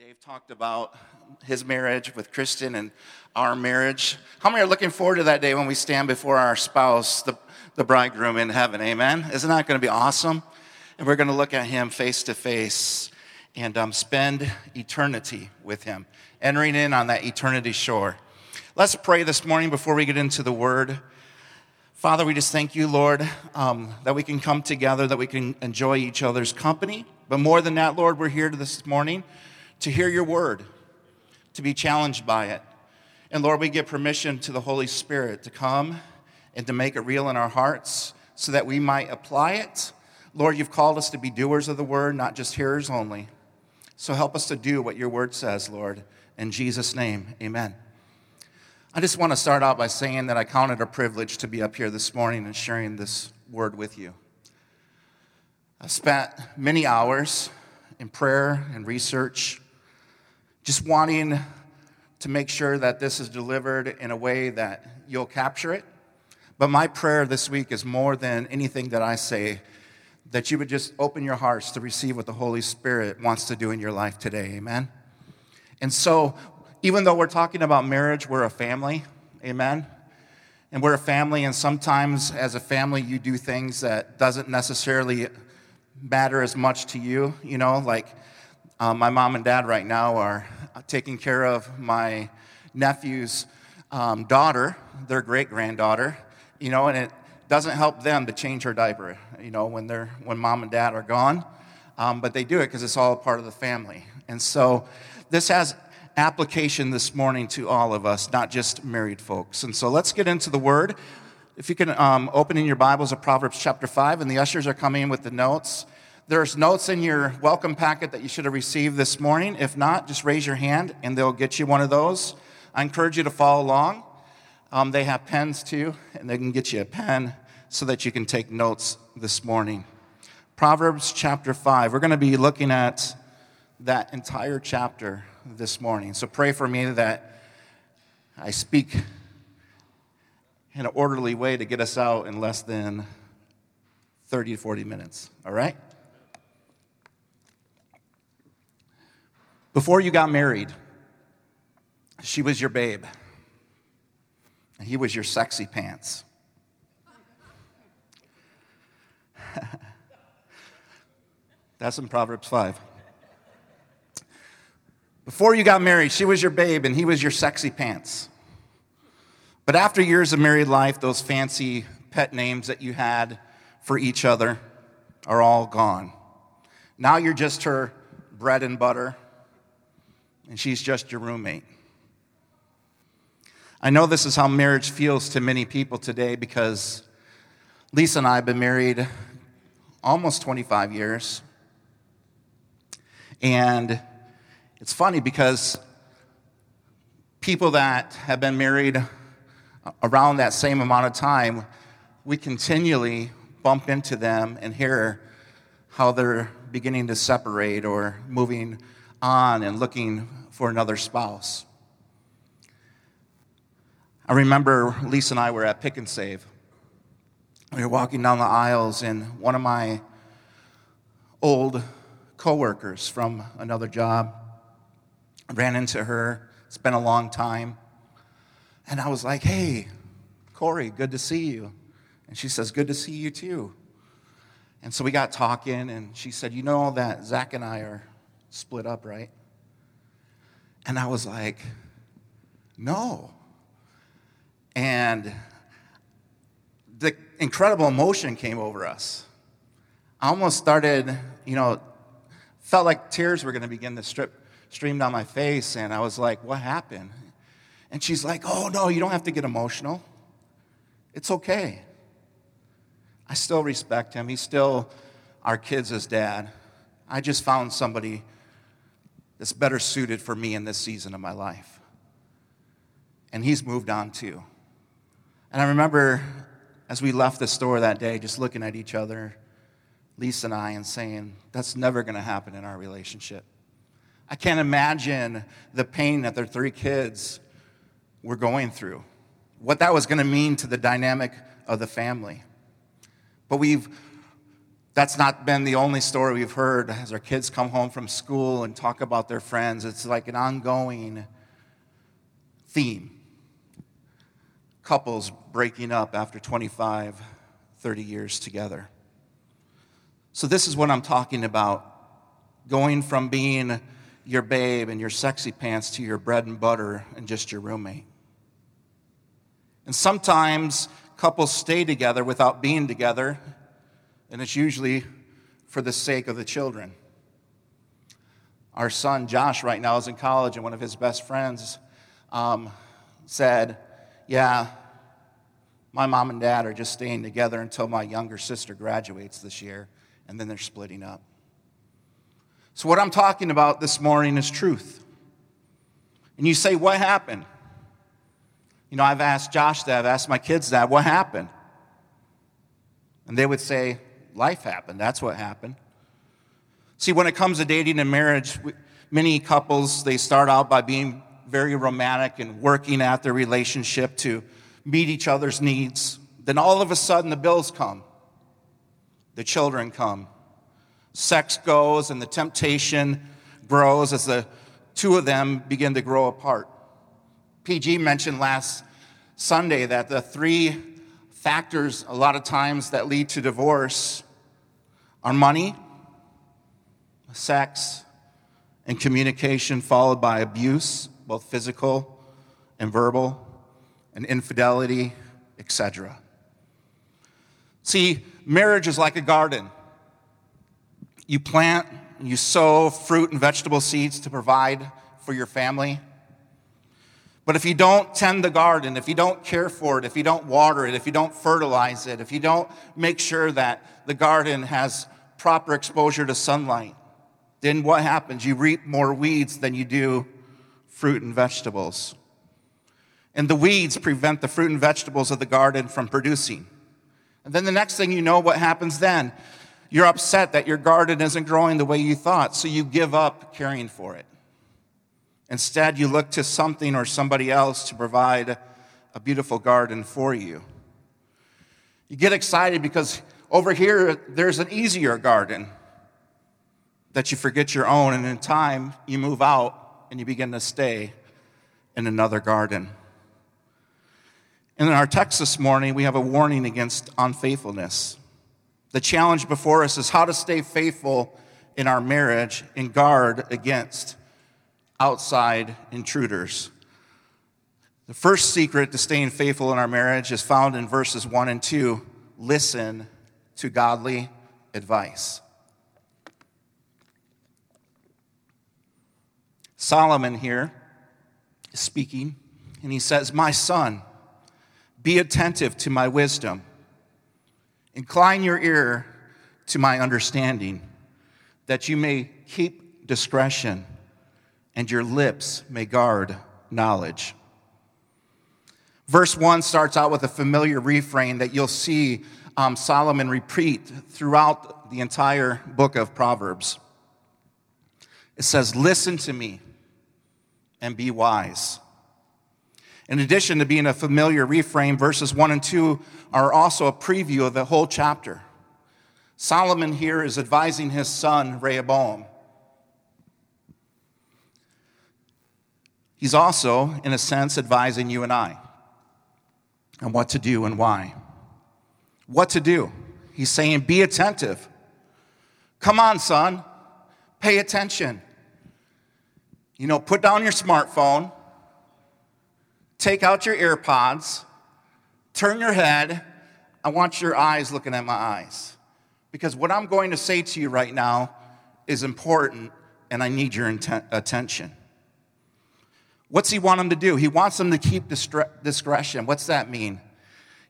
Dave talked about his marriage with Kristen and our marriage. How many are looking forward to that day when we stand before our spouse, the, the bridegroom in heaven? Amen. Isn't that going to be awesome? And we're going to look at him face to face and um, spend eternity with him, entering in on that eternity shore. Let's pray this morning before we get into the word. Father, we just thank you, Lord, um, that we can come together, that we can enjoy each other's company. But more than that, Lord, we're here this morning to hear your word, to be challenged by it. And Lord, we give permission to the Holy Spirit to come and to make it real in our hearts so that we might apply it. Lord, you've called us to be doers of the word, not just hearers only. So help us to do what your word says, Lord. In Jesus' name, amen. I just want to start out by saying that I count it a privilege to be up here this morning and sharing this word with you. I've spent many hours in prayer and research just wanting to make sure that this is delivered in a way that you'll capture it. But my prayer this week is more than anything that I say, that you would just open your hearts to receive what the Holy Spirit wants to do in your life today. Amen. And so, even though we're talking about marriage, we're a family. Amen. And we're a family, and sometimes as a family, you do things that doesn't necessarily matter as much to you. You know, like um, my mom and dad right now are taking care of my nephew's um, daughter, their great granddaughter, you know, and it doesn't help them to change her diaper, you know, when, they're, when mom and dad are gone. Um, but they do it because it's all a part of the family. And so this has application this morning to all of us, not just married folks. And so let's get into the word. If you can um, open in your Bibles of Proverbs chapter 5, and the ushers are coming in with the notes. There's notes in your welcome packet that you should have received this morning. If not, just raise your hand and they'll get you one of those. I encourage you to follow along. Um, they have pens too, and they can get you a pen so that you can take notes this morning. Proverbs chapter 5. We're going to be looking at that entire chapter this morning. So pray for me that I speak in an orderly way to get us out in less than 30 to 40 minutes. All right? Before you got married, she was your babe, and he was your sexy pants. That's in Proverbs 5. Before you got married, she was your babe and he was your sexy pants. But after years of married life, those fancy pet names that you had for each other are all gone. Now you're just her bread and butter and she's just your roommate. I know this is how marriage feels to many people today because Lisa and I have been married almost 25 years. And it's funny because people that have been married around that same amount of time, we continually bump into them and hear how they're beginning to separate or moving on and looking for another spouse. I remember Lisa and I were at Pick and Save. We were walking down the aisles, and one of my old coworkers from another job ran into her. It's been a long time. And I was like, hey, Corey, good to see you. And she says, good to see you too. And so we got talking, and she said, you know that Zach and I are split up, right? And I was like, no. And the incredible emotion came over us. I almost started, you know, felt like tears were going to begin to strip, stream down my face. And I was like, what happened? And she's like, oh, no, you don't have to get emotional. It's okay. I still respect him. He's still our kids' dad. I just found somebody that's better suited for me in this season of my life. And he's moved on too. And I remember as we left the store that day, just looking at each other, Lisa and I, and saying, That's never going to happen in our relationship. I can't imagine the pain that their three kids were going through, what that was going to mean to the dynamic of the family. But we've That's not been the only story we've heard as our kids come home from school and talk about their friends. It's like an ongoing theme. Couples breaking up after 25, 30 years together. So, this is what I'm talking about going from being your babe and your sexy pants to your bread and butter and just your roommate. And sometimes couples stay together without being together, and it's usually for the sake of the children. Our son Josh, right now, is in college, and one of his best friends um, said, Yeah, my mom and dad are just staying together until my younger sister graduates this year, and then they're splitting up. So, what I'm talking about this morning is truth. And you say, What happened? You know, I've asked Josh that, I've asked my kids that, what happened? And they would say, Life happened. That's what happened. See, when it comes to dating and marriage, many couples, they start out by being very romantic and working at their relationship to meet each other's needs. Then all of a sudden, the bills come, the children come, sex goes, and the temptation grows as the two of them begin to grow apart. PG mentioned last Sunday that the three factors, a lot of times, that lead to divorce are money, sex, and communication, followed by abuse, both physical and verbal, and infidelity, etc. See, marriage is like a garden. You plant, you sow fruit and vegetable seeds to provide for your family. But if you don't tend the garden, if you don't care for it, if you don't water it, if you don't fertilize it, if you don't make sure that the garden has proper exposure to sunlight, then what happens? You reap more weeds than you do fruit and vegetables. And the weeds prevent the fruit and vegetables of the garden from producing. And then the next thing you know, what happens then? You're upset that your garden isn't growing the way you thought, so you give up caring for it. Instead, you look to something or somebody else to provide a beautiful garden for you. You get excited because over here there's an easier garden that you forget your own, and in time you move out and you begin to stay in another garden. And in our text this morning, we have a warning against unfaithfulness. The challenge before us is how to stay faithful in our marriage and guard against outside intruders. The first secret to staying faithful in our marriage is found in verses 1 and 2 listen to godly advice. Solomon here is speaking, and he says, My son, be attentive to my wisdom Incline your ear to my understanding, that you may keep discretion and your lips may guard knowledge. Verse 1 starts out with a familiar refrain that you'll see um, Solomon repeat throughout the entire book of Proverbs. It says, Listen to me and be wise. In addition to being a familiar refrain, verses 1 and 2 are also a preview of the whole chapter. Solomon here is advising his son, Rehoboam. He's also, in a sense, advising you and I on what to do and why. What to do. He's saying, be attentive. Come on, son, pay attention. You know, put down your smartphone take out your AirPods, turn your head. I want your eyes looking at my eyes. Because what I'm going to say to you right now is important and I need your intent, attention. What's he want them to do? He wants them to keep discretion. What's that mean?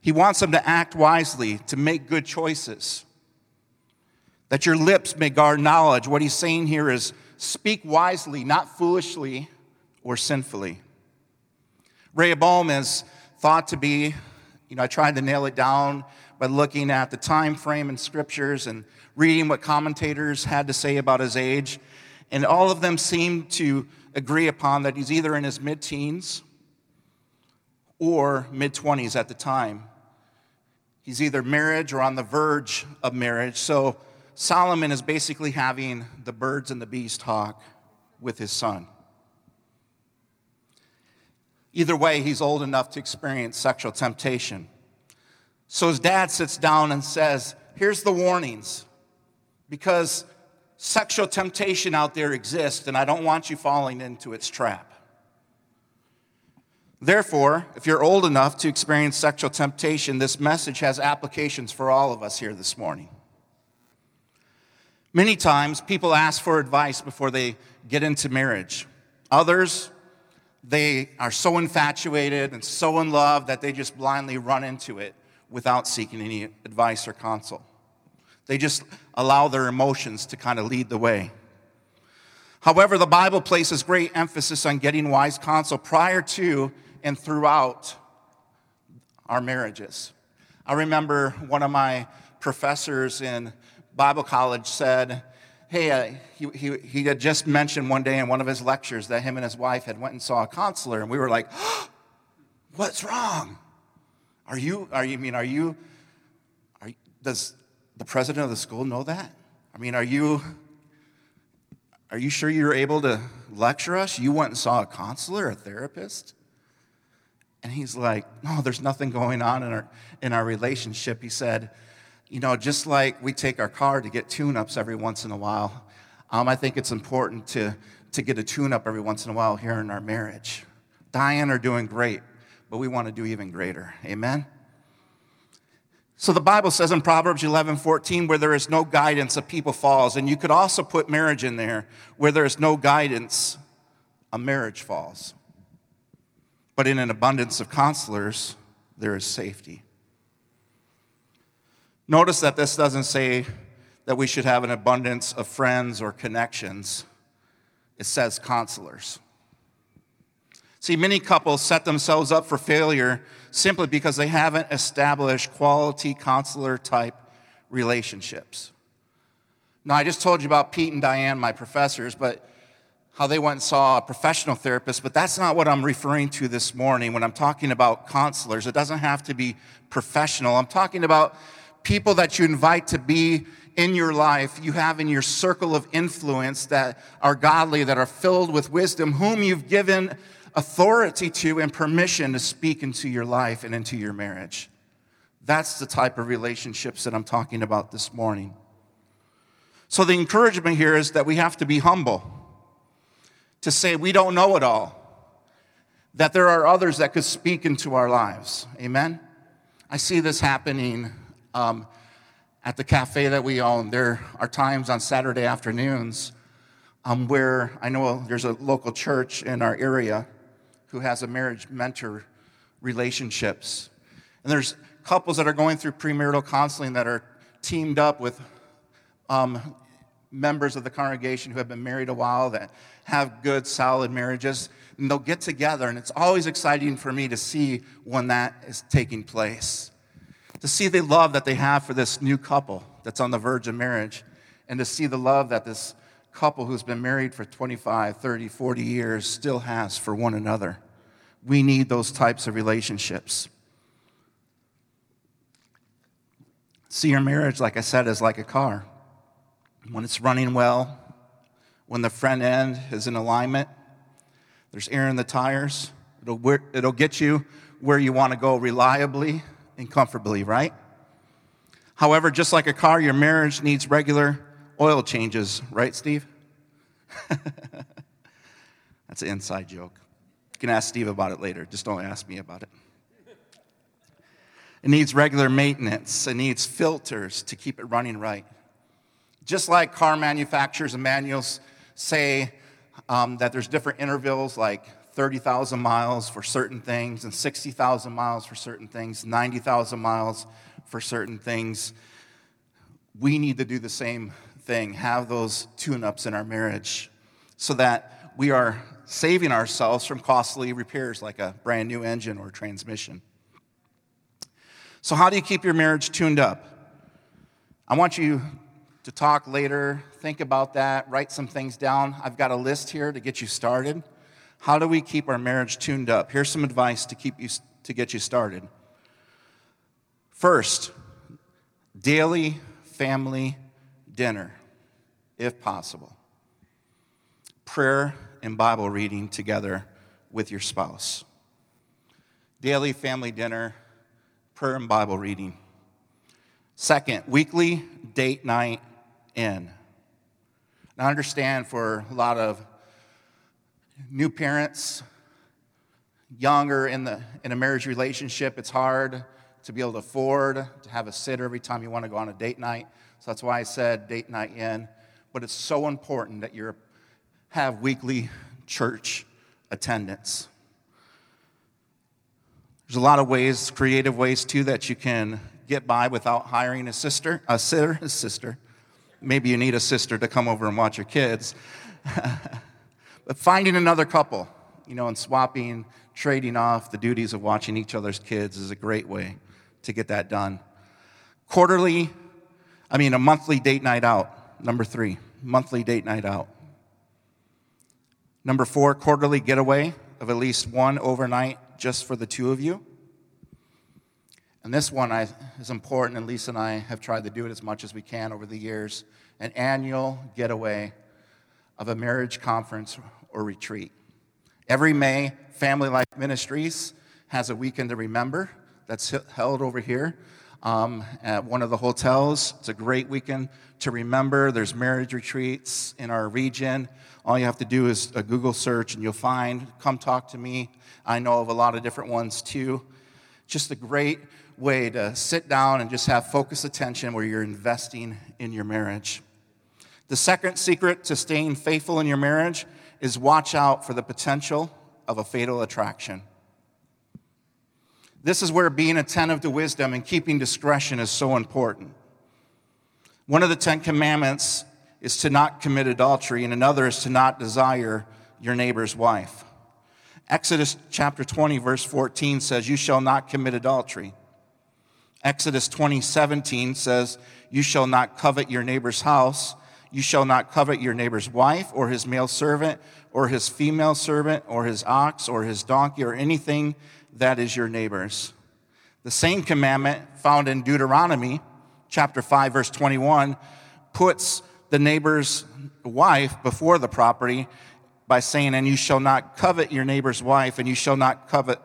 He wants them to act wisely, to make good choices. That your lips may guard knowledge. What he's saying here is speak wisely, not foolishly or sinfully. Rehoboam is thought to be, you know, I tried to nail it down by looking at the time frame in scriptures and reading what commentators had to say about his age. And all of them seem to agree upon that he's either in his mid teens or mid 20s at the time. He's either marriage or on the verge of marriage. So Solomon is basically having the birds and the bees talk with his son. Either way, he's old enough to experience sexual temptation. So his dad sits down and says, Here's the warnings, because sexual temptation out there exists, and I don't want you falling into its trap. Therefore, if you're old enough to experience sexual temptation, this message has applications for all of us here this morning. Many times, people ask for advice before they get into marriage. Others, they are so infatuated and so in love that they just blindly run into it without seeking any advice or counsel. They just allow their emotions to kind of lead the way. However, the Bible places great emphasis on getting wise counsel prior to and throughout our marriages. I remember one of my professors in Bible college said, Hey, uh, he, he, he had just mentioned one day in one of his lectures that him and his wife had went and saw a counselor, and we were like, oh, What's wrong? Are you, are you, I mean, are you, are, does the president of the school know that? I mean, are you, are you sure you're able to lecture us? You went and saw a counselor, a therapist? And he's like, No, there's nothing going on in our, in our relationship. He said, You know, just like we take our car to get tune ups every once in a while, um, I think it's important to, to get a tune up every once in a while here in our marriage. Diane are doing great, but we want to do even greater. Amen? So the Bible says in Proverbs 11, 14, where there is no guidance, a people falls. And you could also put marriage in there. Where there is no guidance, a marriage falls. But in an abundance of counselors, there is safety. Notice that this doesn't say that we should have an abundance of friends or connections, it says counselors. See, many couples set themselves up for failure simply because they haven't established quality counselor type relationships. Now, I just told you about Pete and Diane, my professors, but how they went and saw a professional therapist, but that's not what I'm referring to this morning when I'm talking about counselors. It doesn't have to be professional. I'm talking about people that you invite to be in your life, you have in your circle of influence that are godly, that are filled with wisdom, whom you've given authority to and permission to speak into your life and into your marriage. That's the type of relationships that I'm talking about this morning. So, the encouragement here is that we have to be humble to say we don't know it all, that there are others that could speak into our lives. Amen? I see this happening um, at the cafe that we own. There are times on Saturday afternoons um, where I know there's a local church in our area who has a marriage mentor relationships. And there's couples that are going through premarital counseling that are teamed up with um, members of the congregation who have been married a while that have good, solid marriages. And they'll get together, and it's always exciting for me to see when that is taking place. To see the love that they have for this new couple that's on the verge of marriage, and to see the love that this couple who's been married for 25, 30, 40 years still has for one another. We need those types of relationships. See, your marriage, like I said, is like a car when it's running well, when the front end is in alignment, there's air in the tires, it'll, it'll get you where you want to go reliably and comfortably, right? However, just like a car, your marriage needs regular oil changes, right, Steve? That's an inside joke. You can ask Steve about it later, just don't ask me about it. It needs regular maintenance, it needs filters to keep it running right. Just like car manufacturers and manuals say um, that there's different intervals, like 30,000 miles for certain things, and 60,000 miles for certain things, 90,000 miles for certain things, we need to do the same thing, have those tune ups in our marriage so that we are saving ourselves from costly repairs like a brand new engine or transmission. So, how do you keep your marriage tuned up? I want you to talk later. Think about that, write some things down. I've got a list here to get you started. How do we keep our marriage tuned up? Here's some advice to keep you to get you started. First, daily family dinner, if possible. Prayer and Bible reading together with your spouse. Daily family dinner, prayer and Bible reading. Second, weekly date night in. Now, I understand for a lot of new parents, younger in, the, in a marriage relationship, it's hard to be able to afford to have a sitter every time you want to go on a date night. So that's why I said date night in. But it's so important that you have weekly church attendance. There's a lot of ways, creative ways too, that you can get by without hiring a sister, a sitter, a sister. Maybe you need a sister to come over and watch your kids. but finding another couple, you know, and swapping, trading off the duties of watching each other's kids is a great way to get that done. Quarterly, I mean, a monthly date night out. Number three, monthly date night out. Number four, quarterly getaway of at least one overnight just for the two of you. And this one I, is important, and Lisa and I have tried to do it as much as we can over the years an annual getaway of a marriage conference or retreat. Every May, Family Life Ministries has a weekend to remember that's held over here um, at one of the hotels. It's a great weekend to remember. There's marriage retreats in our region. All you have to do is a Google search and you'll find, come talk to me. I know of a lot of different ones too. Just a great way to sit down and just have focused attention where you're investing in your marriage. The second secret to staying faithful in your marriage is watch out for the potential of a fatal attraction. This is where being attentive to wisdom and keeping discretion is so important. One of the Ten Commandments is to not commit adultery, and another is to not desire your neighbor's wife. Exodus chapter 20, verse 14 says, You shall not commit adultery. Exodus 20, 17 says, You shall not covet your neighbor's house. You shall not covet your neighbor's wife, or his male servant, or his female servant, or his ox, or his donkey, or anything that is your neighbor's. The same commandment found in Deuteronomy chapter 5, verse 21, puts the neighbor's wife before the property by saying, And you shall not covet your neighbor's wife, and you shall not covet,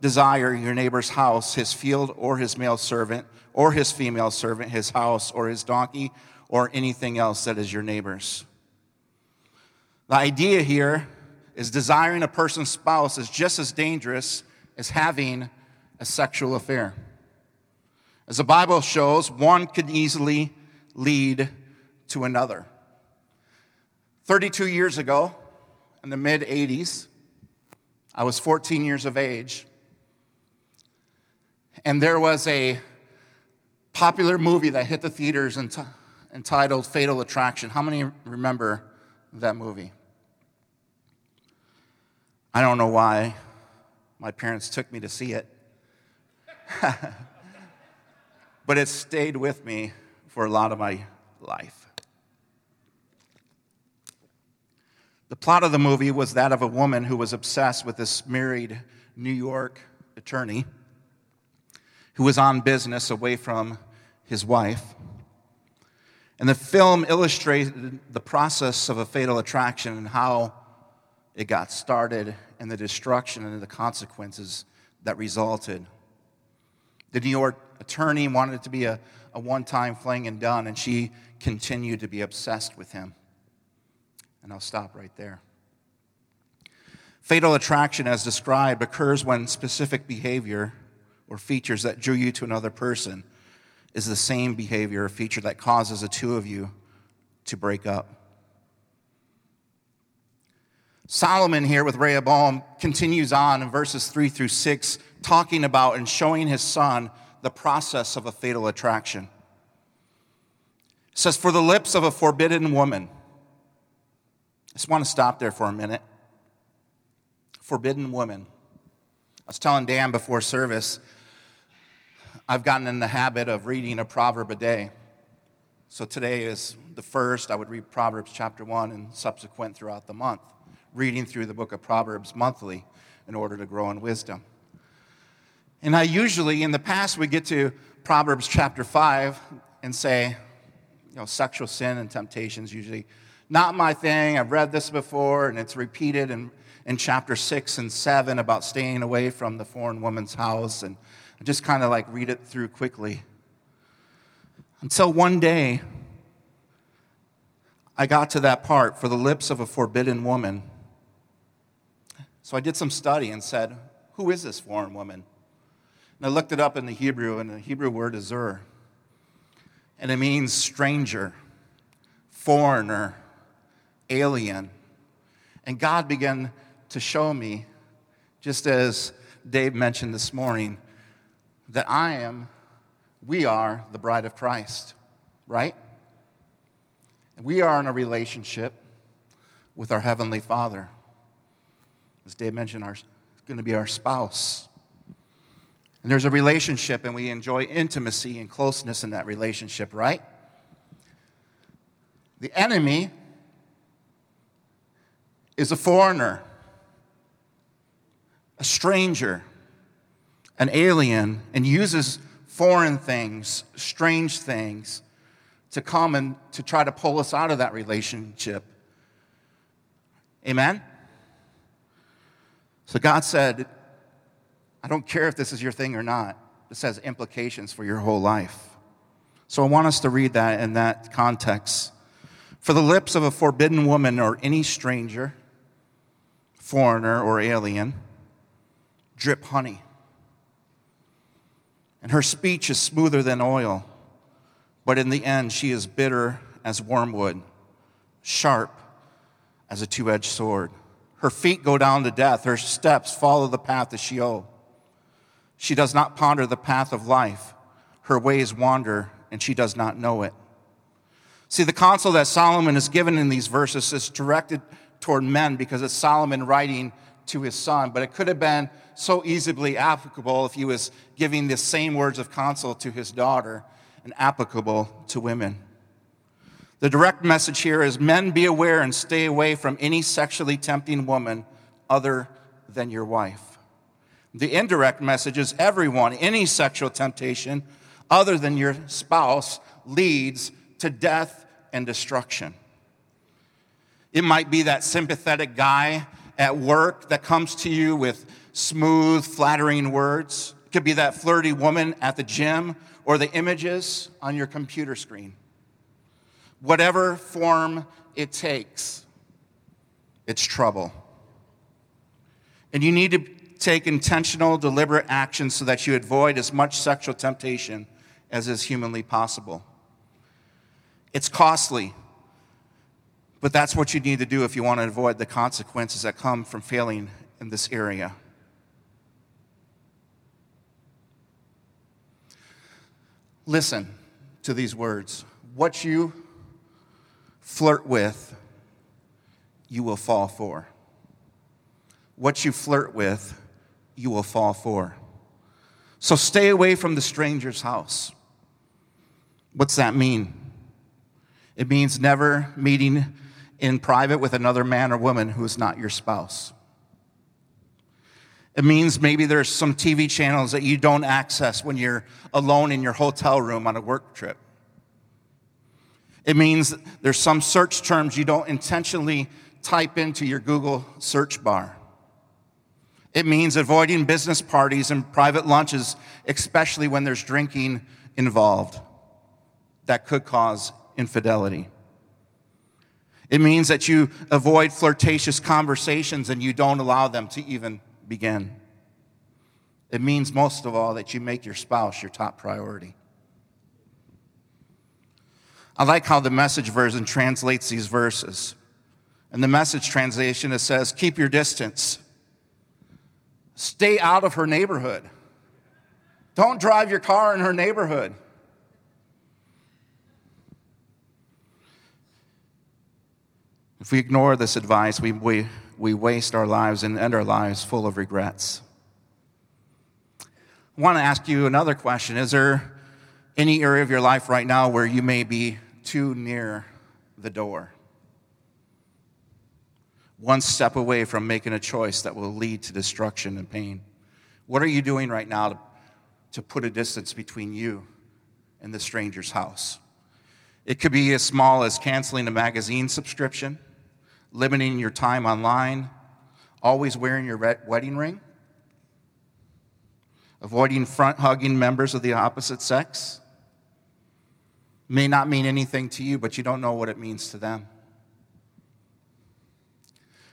desire your neighbor's house, his field, or his male servant, or his female servant, his house, or his donkey, or anything else that is your neighbor's. The idea here is desiring a person's spouse is just as dangerous as having a sexual affair. As the Bible shows, one could easily lead to another. 32 years ago, in the mid 80s. I was 14 years of age. And there was a popular movie that hit the theaters entitled Fatal Attraction. How many remember that movie? I don't know why my parents took me to see it, but it stayed with me for a lot of my life. The plot of the movie was that of a woman who was obsessed with this married New York attorney who was on business away from his wife. And the film illustrated the process of a fatal attraction and how it got started and the destruction and the consequences that resulted. The New York attorney wanted it to be a, a one time fling and done, and she continued to be obsessed with him. And I'll stop right there. Fatal attraction, as described, occurs when specific behavior or features that drew you to another person is the same behavior or feature that causes the two of you to break up. Solomon here with Rehoboam continues on in verses 3 through 6, talking about and showing his son the process of a fatal attraction. It says, For the lips of a forbidden woman, I just want to stop there for a minute. Forbidden woman. I was telling Dan before service, I've gotten in the habit of reading a proverb a day. So today is the first. I would read Proverbs chapter 1 and subsequent throughout the month, reading through the book of Proverbs monthly in order to grow in wisdom. And I usually, in the past, we get to Proverbs chapter 5 and say, you know, sexual sin and temptations usually not my thing. I've read this before, and it's repeated in, in chapter six and seven about staying away from the foreign woman's house. And I just kind of like read it through quickly. Until one day, I got to that part for the lips of a forbidden woman. So I did some study and said, Who is this foreign woman? And I looked it up in the Hebrew, and the Hebrew word is Ur. And it means stranger, foreigner, alien. And God began to show me, just as Dave mentioned this morning, that I am, we are the bride of Christ, right? We are in a relationship with our Heavenly Father. As Dave mentioned, our, going to be our spouse. And there's a relationship, and we enjoy intimacy and closeness in that relationship, right? The enemy is a foreigner, a stranger, an alien, and uses foreign things, strange things, to come and to try to pull us out of that relationship. Amen? So God said, I don't care if this is your thing or not. This has implications for your whole life. So I want us to read that in that context. For the lips of a forbidden woman or any stranger, foreigner or alien, drip honey. And her speech is smoother than oil, but in the end, she is bitter as wormwood, sharp as a two edged sword. Her feet go down to death, her steps follow the path of Sheol. She does not ponder the path of life. Her ways wander, and she does not know it. See, the counsel that Solomon is given in these verses is directed toward men because it's Solomon writing to his son, but it could have been so easily applicable if he was giving the same words of counsel to his daughter and applicable to women. The direct message here is men be aware and stay away from any sexually tempting woman other than your wife. The indirect message is everyone, any sexual temptation other than your spouse leads to death and destruction. It might be that sympathetic guy at work that comes to you with smooth, flattering words. It could be that flirty woman at the gym or the images on your computer screen. Whatever form it takes, it's trouble. And you need to take intentional, deliberate action so that you avoid as much sexual temptation as is humanly possible. It's costly, but that's what you need to do if you want to avoid the consequences that come from failing in this area. Listen to these words. What you flirt with, you will fall for. What you flirt with, you will fall for. So stay away from the stranger's house. What's that mean? It means never meeting in private with another man or woman who is not your spouse. It means maybe there's some TV channels that you don't access when you're alone in your hotel room on a work trip. It means there's some search terms you don't intentionally type into your Google search bar. It means avoiding business parties and private lunches, especially when there's drinking involved. That could cause infidelity. It means that you avoid flirtatious conversations and you don't allow them to even begin. It means most of all that you make your spouse your top priority. I like how the message version translates these verses. In the message translation, it says, Keep your distance Stay out of her neighborhood. Don't drive your car in her neighborhood. If we ignore this advice, we, we, we waste our lives and end our lives full of regrets. I want to ask you another question. Is there any area of your life right now where you may be too near the door? one step away from making a choice that will lead to destruction and pain. What are you doing right now to, to put a distance between you and the stranger's house? It could be as small as canceling a magazine subscription, limiting your time online, always wearing your wedding ring, avoiding front hugging members of the opposite sex. May not mean anything to you, but you don't know what it means to them.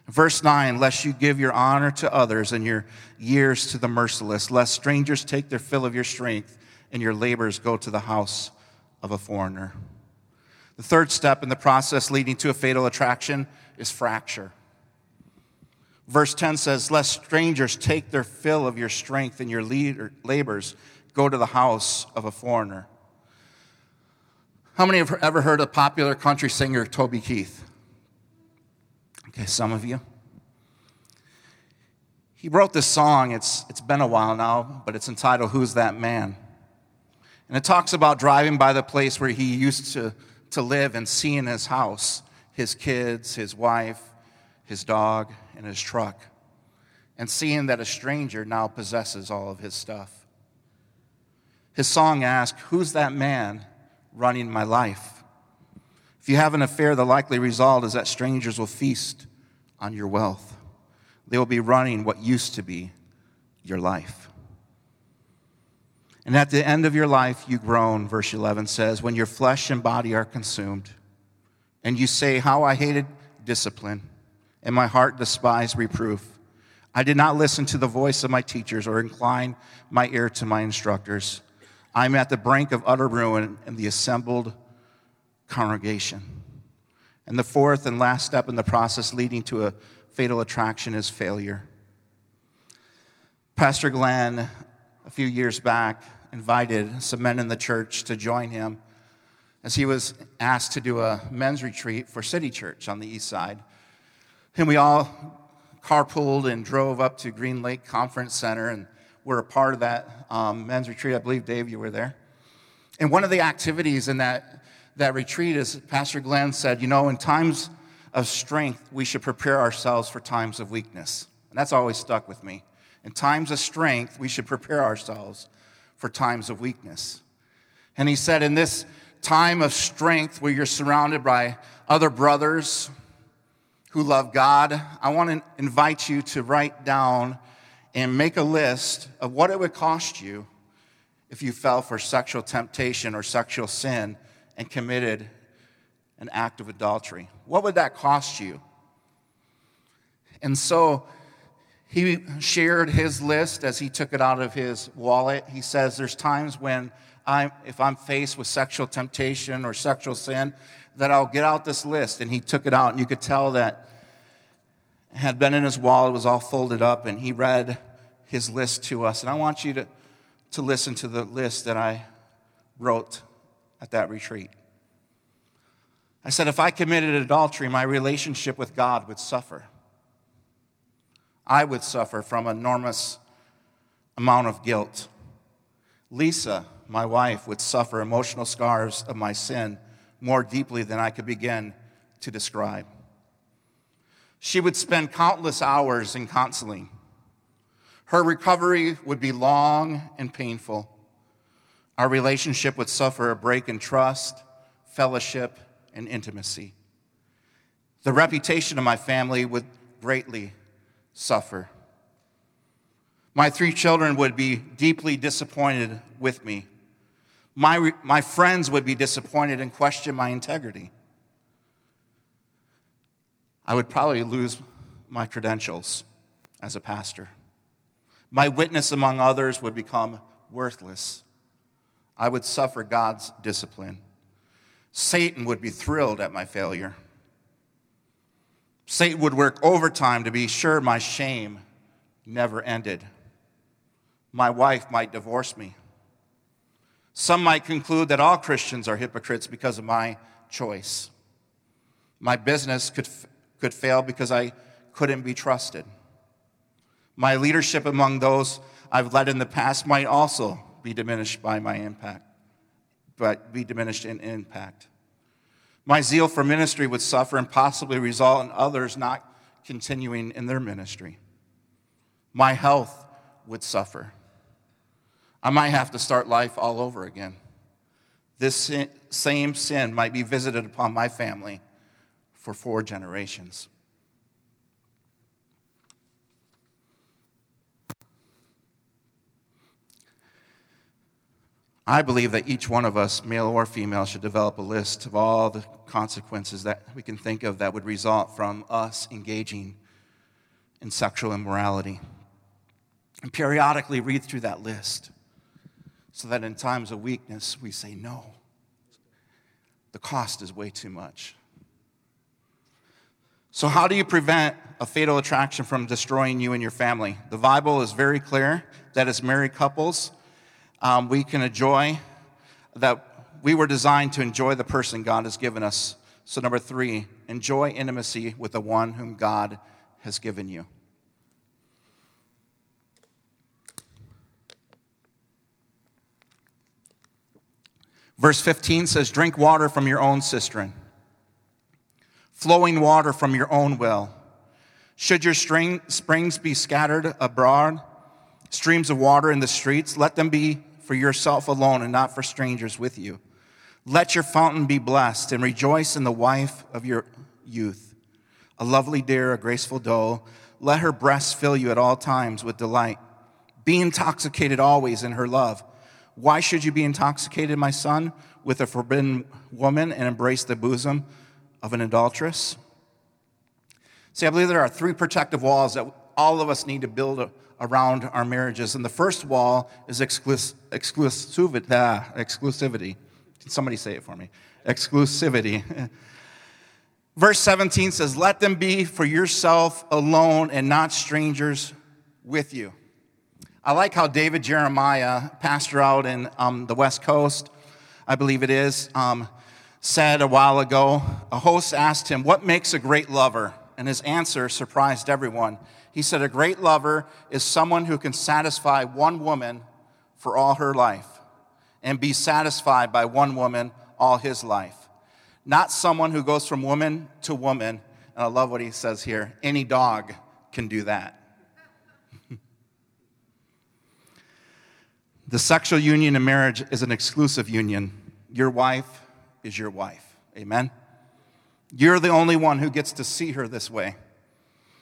Verse 9, lest you give your honor to others and your years to the merciless, lest strangers take their fill of your strength and your labors go to the house of a foreigner. The third step in the process leading to a fatal attraction is fracture. Verse 10 says, Lest strangers take their fill of your strength and your labors go to the house of a foreigner. How many have ever heard of popular country singer Toby Keith? Okay, some of you. He wrote this song, it's, it's been a while now, but it's entitled Who's That Man? And it talks about driving by the place where he used to, to live and seeing his house, his kids, his wife, his dog, and his truck, and seeing that a stranger now possesses all of his stuff. His song asks, Who's that man running my life? If you have an affair, the likely result is that strangers will feast on your wealth. They will be running what used to be your life. And at the end of your life, you groan, verse 11 says, when your flesh and body are consumed, and you say, How I hated discipline, and my heart despised reproof. I did not listen to the voice of my teachers or incline my ear to my instructors. I'm at the brink of utter ruin, and the assembled congregation. And the fourth and last step in the process leading to a fatal attraction is failure. Pastor Glenn, a few years back, invited some men in the church to join him as he was asked to do a men's retreat for City Church on the east side. And we all carpooled and drove up to Green Lake Conference Center and were a part of that um, men's retreat. I believe, Dave, you were there. And one of the activities in that that retreat is Pastor Glenn said, you know, in times of strength, we should prepare ourselves for times of weakness. And that's always stuck with me. In times of strength, we should prepare ourselves for times of weakness. And he said, in this time of strength where you're surrounded by other brothers who love God, I want to invite you to write down and make a list of what it would cost you if you fell for sexual temptation or sexual sin and committed an act of adultery. What would that cost you? And so he shared his list as he took it out of his wallet. He says, There's times when I'm, if I'm faced with sexual temptation or sexual sin, that I'll get out this list. And he took it out, and you could tell that had been in his wallet, it was all folded up, and he read his list to us. And I want you to, to listen to the list that I wrote at that retreat. I said, if I committed adultery, my relationship with God would suffer. I would suffer from enormous amount of guilt. Lisa, my wife, would suffer emotional scars of my sin more deeply than I could begin to describe. She would spend countless hours in counseling. Her recovery would be long and painful. Our relationship would suffer a break in trust, fellowship, and intimacy. The reputation of my family would greatly suffer. My three children would be deeply disappointed with me. My, my friends would be disappointed and question my integrity. I would probably lose my credentials as a pastor. My witness among others would become worthless. I would suffer God's discipline. Satan would be thrilled at my failure. Satan would work overtime to be sure my shame never ended. My wife might divorce me. Some might conclude that all Christians are hypocrites because of my choice. My business could, could fail because I couldn't be trusted. My leadership among those I've led in the past might also be diminished by my impact, but be diminished in impact. My zeal for ministry would suffer and possibly result in others not continuing in their ministry. My health would suffer. I might have to start life all over again. this same sin might be visited upon my family for four generations. I believe that each one of us, male or female, should develop a list of all the consequences that we can think of that would result from us engaging in sexual immorality. And periodically read through that list so that in times of weakness we say, no, the cost is way too much. So, how do you prevent a fatal attraction from destroying you and your family? The Bible is very clear that as married couples, um, we can enjoy that we were designed to enjoy the person God has given us. So, number three, enjoy intimacy with the one whom God has given you. Verse 15 says, Drink water from your own cistern, flowing water from your own well. Should your springs be scattered abroad, streams of water in the streets, let them be for yourself alone and not for strangers with you. Let your fountain be blessed and rejoice in the wife of your youth, a lovely deer, a graceful doe. Let her breasts fill you at all times with delight. Be intoxicated always in her love why should you be intoxicated, my son, with a forbidden woman and embrace the bosom of an adulteress? See, I believe there are three protective walls that all of us need to build around our marriages. And the first wall is. Ah, exclusivity. Can somebody say it for me? Exclusivity. Verse 17 says, Let them be for yourself alone and not strangers with you. I like how David Jeremiah, pastor out in um, the West Coast, I believe it is, um, said a while ago. A host asked him, What makes a great lover? And his answer surprised everyone. He said, A great lover is someone who can satisfy one woman for all her life and be satisfied by one woman all his life. Not someone who goes from woman to woman. And I love what he says here any dog can do that. The sexual union in marriage is an exclusive union. Your wife is your wife. Amen? You're the only one who gets to see her this way.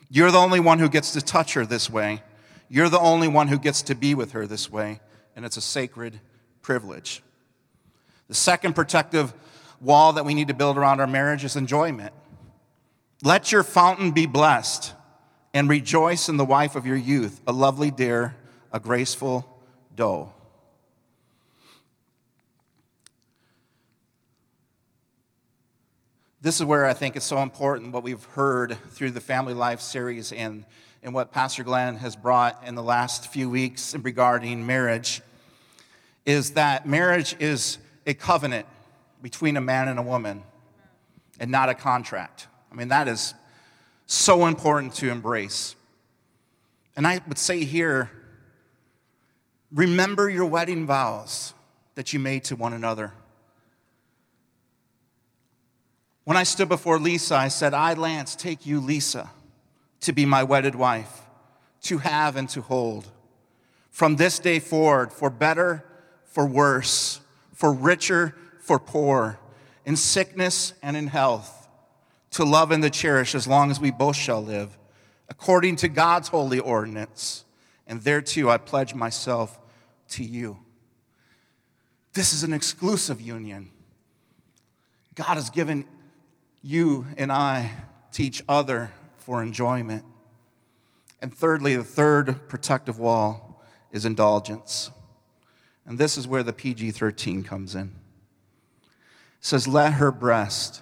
You're the only one who gets to touch her this way. You're the only one who gets to be with her this way. And it's a sacred privilege. The second protective wall that we need to build around our marriage is enjoyment. Let your fountain be blessed and rejoice in the wife of your youth, a lovely deer, a graceful doe. This is where I think it's so important what we've heard through the Family Life series and, and what Pastor Glenn has brought in the last few weeks regarding marriage is that marriage is a covenant between a man and a woman and not a contract. I mean, that is so important to embrace. And I would say here remember your wedding vows that you made to one another. When I stood before Lisa, I said, I, Lance, take you, Lisa, to be my wedded wife, to have and to hold. From this day forward, for better, for worse, for richer, for poor, in sickness and in health, to love and to cherish as long as we both shall live, according to God's holy ordinance. And thereto I pledge myself to you. This is an exclusive union. God has given you and I teach other for enjoyment. And thirdly, the third protective wall is indulgence. And this is where the PG 13 comes in. It says, Let her breast.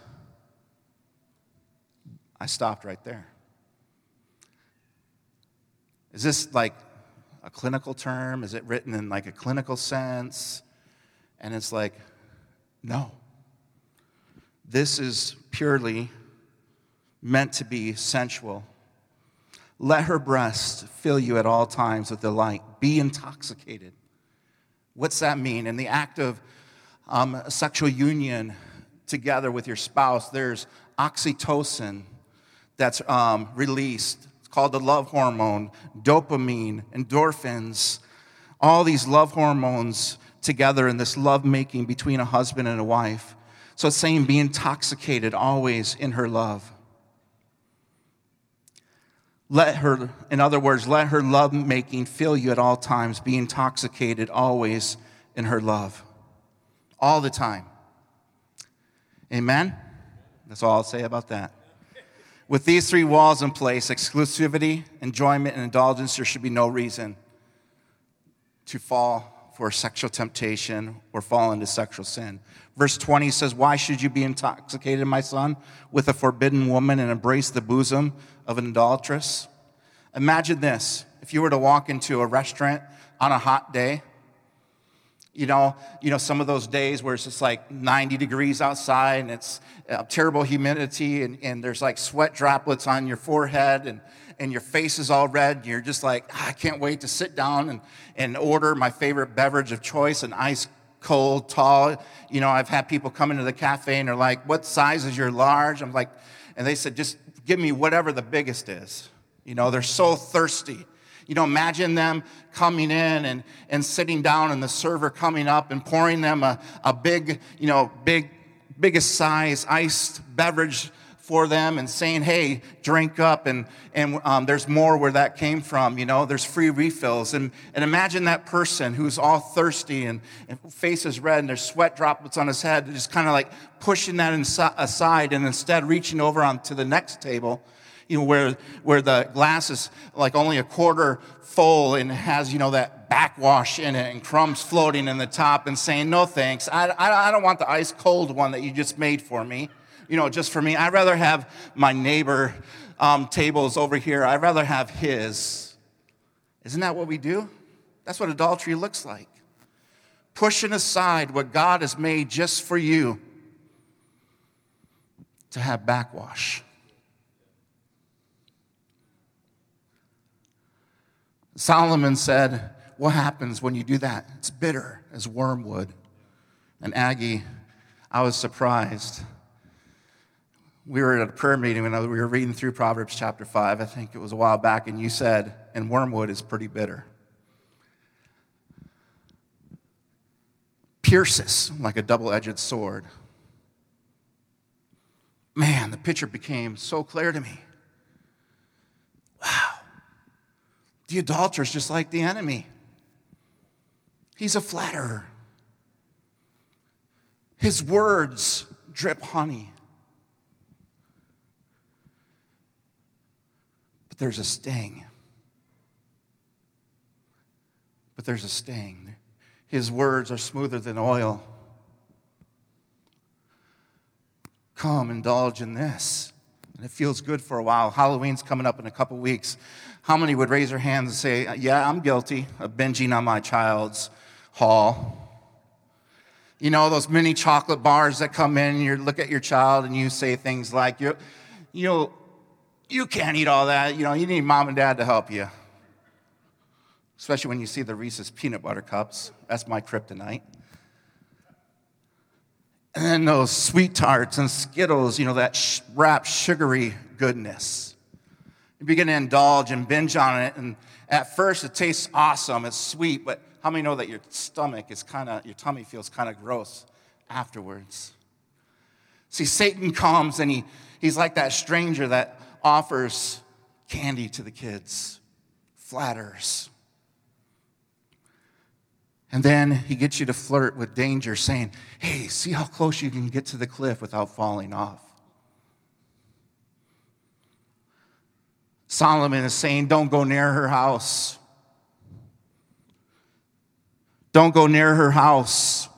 I stopped right there. Is this like a clinical term? Is it written in like a clinical sense? And it's like, no. This is purely meant to be sensual. Let her breast fill you at all times with delight. Be intoxicated. What's that mean? In the act of um, sexual union together with your spouse, there's oxytocin that's um, released. It's called the love hormone, dopamine, endorphins. All these love hormones together in this love making between a husband and a wife. So it's saying be intoxicated always in her love. Let her, in other words, let her love making fill you at all times. Be intoxicated always in her love. All the time. Amen? That's all I'll say about that. With these three walls in place exclusivity, enjoyment, and indulgence there should be no reason to fall for sexual temptation or fall into sexual sin. Verse 20 says, Why should you be intoxicated, my son, with a forbidden woman and embrace the bosom of an adulteress? Imagine this if you were to walk into a restaurant on a hot day you know, you know, some of those days where it's just like 90 degrees outside and it's uh, terrible humidity and, and there's like sweat droplets on your forehead and, and your face is all red. And you're just like, ah, I can't wait to sit down and, and order my favorite beverage of choice, an ice cold, tall. You know, I've had people come into the cafe and they're like, What size is your large? I'm like, and they said, Just give me whatever the biggest is. You know, they're so thirsty. You know, imagine them coming in and, and sitting down and the server coming up and pouring them a, a big, you know, big, biggest size iced beverage for them and saying, hey, drink up. And, and um, there's more where that came from. You know, there's free refills. And, and imagine that person who's all thirsty and, and face is red and there's sweat droplets on his head, just kind of like pushing that aside and instead reaching over onto the next table you know, where, where the glass is like only a quarter full and has, you know, that backwash in it and crumbs floating in the top and saying, no thanks. I, I, I don't want the ice cold one that you just made for me, you know, just for me. I'd rather have my neighbor um, tables over here. I'd rather have his. Isn't that what we do? That's what adultery looks like. Pushing aside what God has made just for you to have backwash. Solomon said, What happens when you do that? It's bitter as wormwood. And Aggie, I was surprised. We were at a prayer meeting when we were reading through Proverbs chapter 5, I think it was a while back, and you said, and wormwood is pretty bitter. Pierces like a double edged sword. Man, the picture became so clear to me. Wow. The adulterer is just like the enemy. He's a flatterer. His words drip honey. But there's a sting. But there's a sting. His words are smoother than oil. Come, indulge in this. And it feels good for a while. Halloween's coming up in a couple weeks. How many would raise their hands and say, Yeah, I'm guilty of binging on my child's haul? You know, those mini chocolate bars that come in, and you look at your child and you say things like, you, you know, you can't eat all that. You know, you need mom and dad to help you. Especially when you see the Reese's peanut butter cups. That's my kryptonite. And then those SweeTarts and Skittles, you know, that sh- wrapped sugary goodness. You begin to indulge and binge on it. And at first, it tastes awesome. It's sweet, but how many know that your stomach is kind of, your tummy feels kind of gross afterwards? See, Satan comes and he, he's like that stranger that offers candy to the kids, flatters. And then he gets you to flirt with danger, saying, Hey, see how close you can get to the cliff without falling off. Solomon is saying, Don't go near her house. Don't go near her house.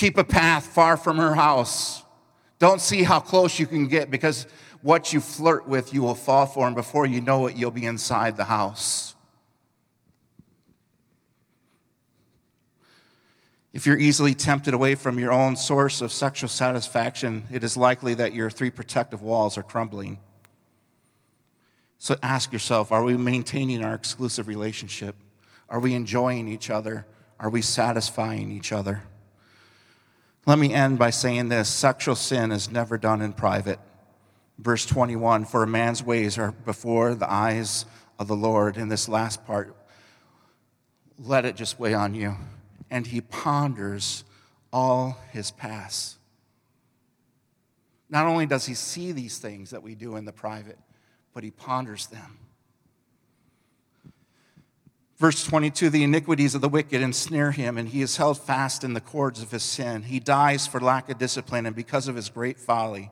Keep a path far from her house. Don't see how close you can get because what you flirt with, you will fall for, and before you know it, you'll be inside the house. If you're easily tempted away from your own source of sexual satisfaction, it is likely that your three protective walls are crumbling. So ask yourself are we maintaining our exclusive relationship? Are we enjoying each other? Are we satisfying each other? Let me end by saying this sexual sin is never done in private. Verse 21 For a man's ways are before the eyes of the Lord. In this last part, let it just weigh on you. and he ponders all his past. Not only does he see these things that we do in the private, but he ponders them. Verse 22 The iniquities of the wicked ensnare him, and he is held fast in the cords of his sin. He dies for lack of discipline, and because of his great folly,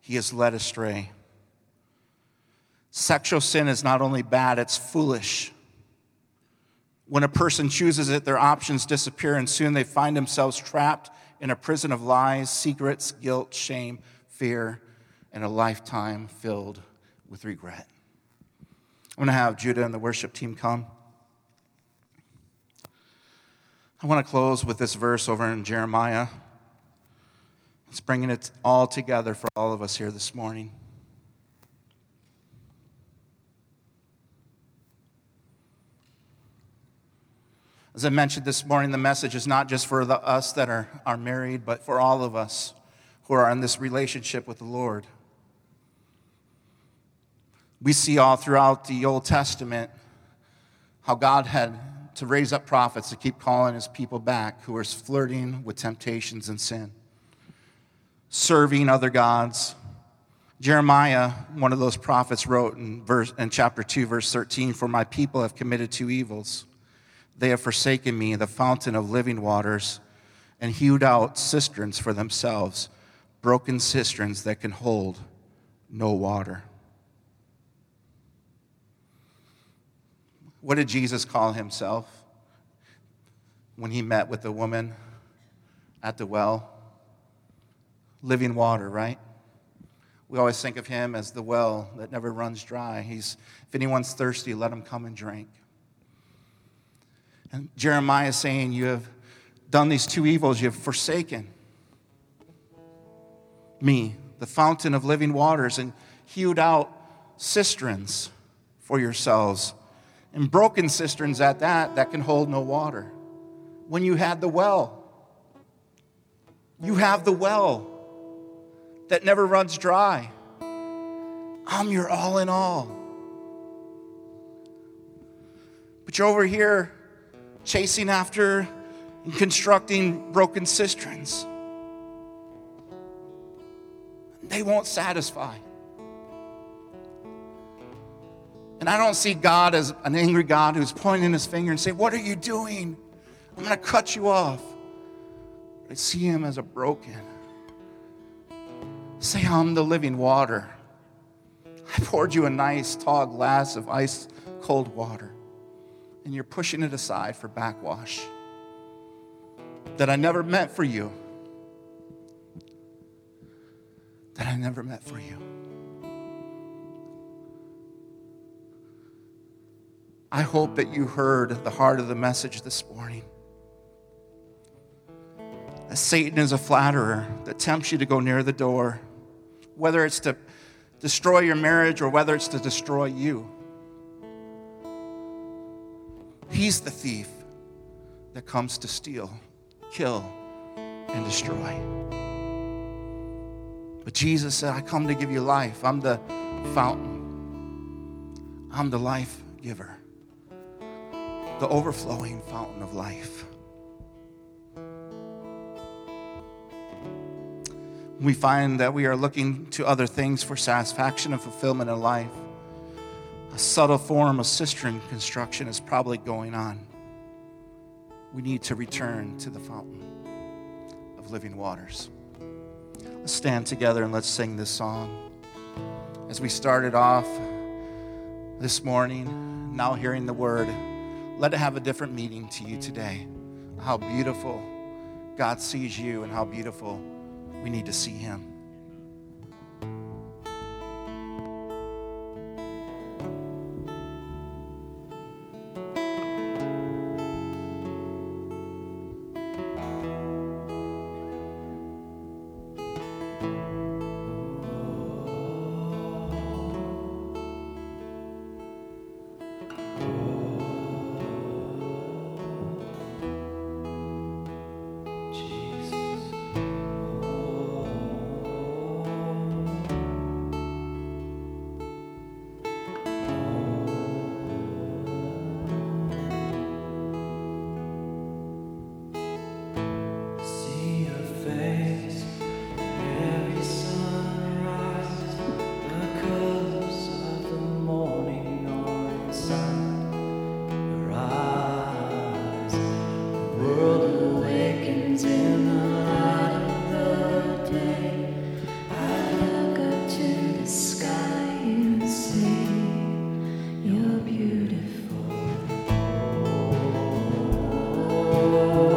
he is led astray. Sexual sin is not only bad, it's foolish. When a person chooses it, their options disappear, and soon they find themselves trapped in a prison of lies, secrets, guilt, shame, fear, and a lifetime filled with regret. I'm going to have Judah and the worship team come. I want to close with this verse over in Jeremiah. It's bringing it all together for all of us here this morning. As I mentioned this morning, the message is not just for the, us that are, are married, but for all of us who are in this relationship with the Lord. We see all throughout the Old Testament how God had to raise up prophets to keep calling his people back who are flirting with temptations and sin, serving other gods. Jeremiah, one of those prophets, wrote in, verse, in chapter 2, verse 13 For my people have committed two evils. They have forsaken me, the fountain of living waters, and hewed out cisterns for themselves, broken cisterns that can hold no water. What did Jesus call himself when he met with the woman at the well? Living water, right? We always think of him as the well that never runs dry. He's, if anyone's thirsty, let him come and drink. And Jeremiah is saying, You have done these two evils, you have forsaken me, the fountain of living waters, and hewed out cisterns for yourselves and broken cisterns at that that can hold no water. When you had the well, you have the well that never runs dry. I'm your all in all. But you're over here chasing after and constructing broken cisterns. They won't satisfy. And I don't see God as an angry God who's pointing his finger and saying, What are you doing? I'm going to cut you off. I see him as a broken. Say, I'm the living water. I poured you a nice tall glass of ice cold water, and you're pushing it aside for backwash that I never meant for you. That I never meant for you. I hope that you heard the heart of the message this morning. That Satan is a flatterer that tempts you to go near the door, whether it's to destroy your marriage or whether it's to destroy you. He's the thief that comes to steal, kill, and destroy. But Jesus said, I come to give you life. I'm the fountain, I'm the life giver the overflowing fountain of life. We find that we are looking to other things for satisfaction and fulfillment in life. A subtle form of cistern construction is probably going on. We need to return to the fountain of living waters. Let's stand together and let's sing this song. As we started off this morning, now hearing the word, let it have a different meaning to you today. How beautiful God sees you and how beautiful we need to see Him. Lord.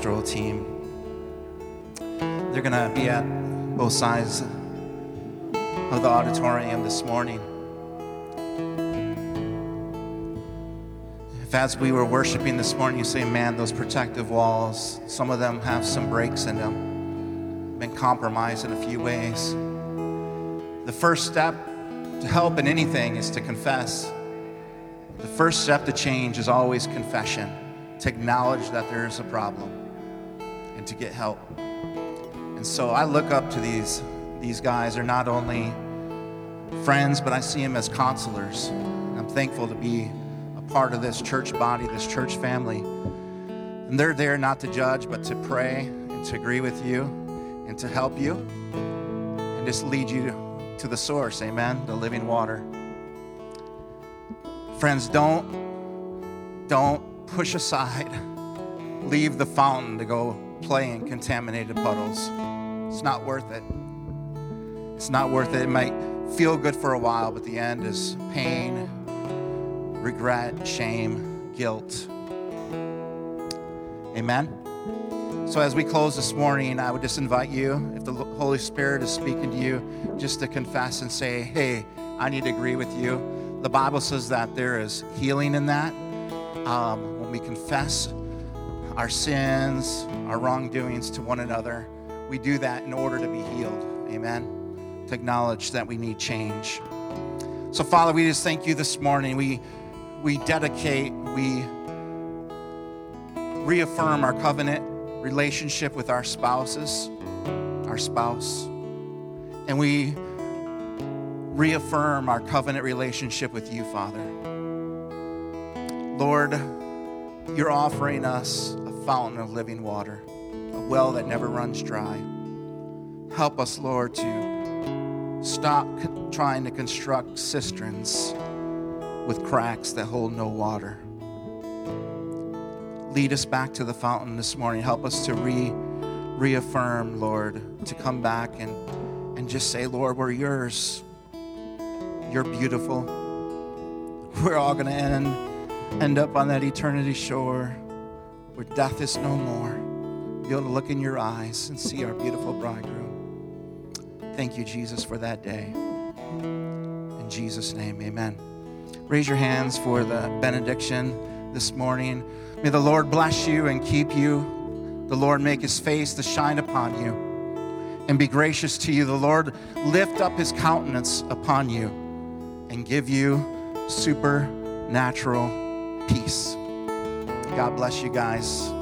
Pastoral team. They're going to be at both sides of the auditorium this morning. If as we were worshiping this morning, you say, man, those protective walls, some of them have some breaks in them, been compromised in a few ways. The first step to help in anything is to confess. The first step to change is always confession to acknowledge that there is a problem and to get help. And so I look up to these, these guys. They're not only friends, but I see them as counselors. I'm thankful to be a part of this church body, this church family. And they're there not to judge, but to pray and to agree with you and to help you and just lead you to the source, amen, the living water. Friends, don't, don't push aside, leave the fountain to go play in contaminated puddles. It's not worth it. It's not worth it. It might feel good for a while, but the end is pain, regret, shame, guilt. Amen. So, as we close this morning, I would just invite you, if the Holy Spirit is speaking to you, just to confess and say, Hey, I need to agree with you. The Bible says that there is healing in that. Um, when we confess our sins, our wrongdoings to one another, we do that in order to be healed. Amen. To acknowledge that we need change. So, Father, we just thank you this morning. We, we dedicate, we reaffirm our covenant relationship with our spouses, our spouse, and we reaffirm our covenant relationship with you, Father. Lord, you're offering us fountain of living water, a well that never runs dry. Help us, Lord, to stop trying to construct cisterns with cracks that hold no water lead us back to the fountain this morning. Help us to re, reaffirm, Lord, to come back and, and just say, Lord, we're yours. You're beautiful. We're all going to end, end up on that eternity shore where death is no more. Be able to look in your eyes and see our beautiful bridegroom. Thank you, Jesus, for that day. In Jesus' name, amen. Raise your hands for the benediction this morning. May the Lord bless you and keep you. The Lord make his face to shine upon you and be gracious to you. The Lord lift up his countenance upon you and give you supernatural peace. God bless you guys.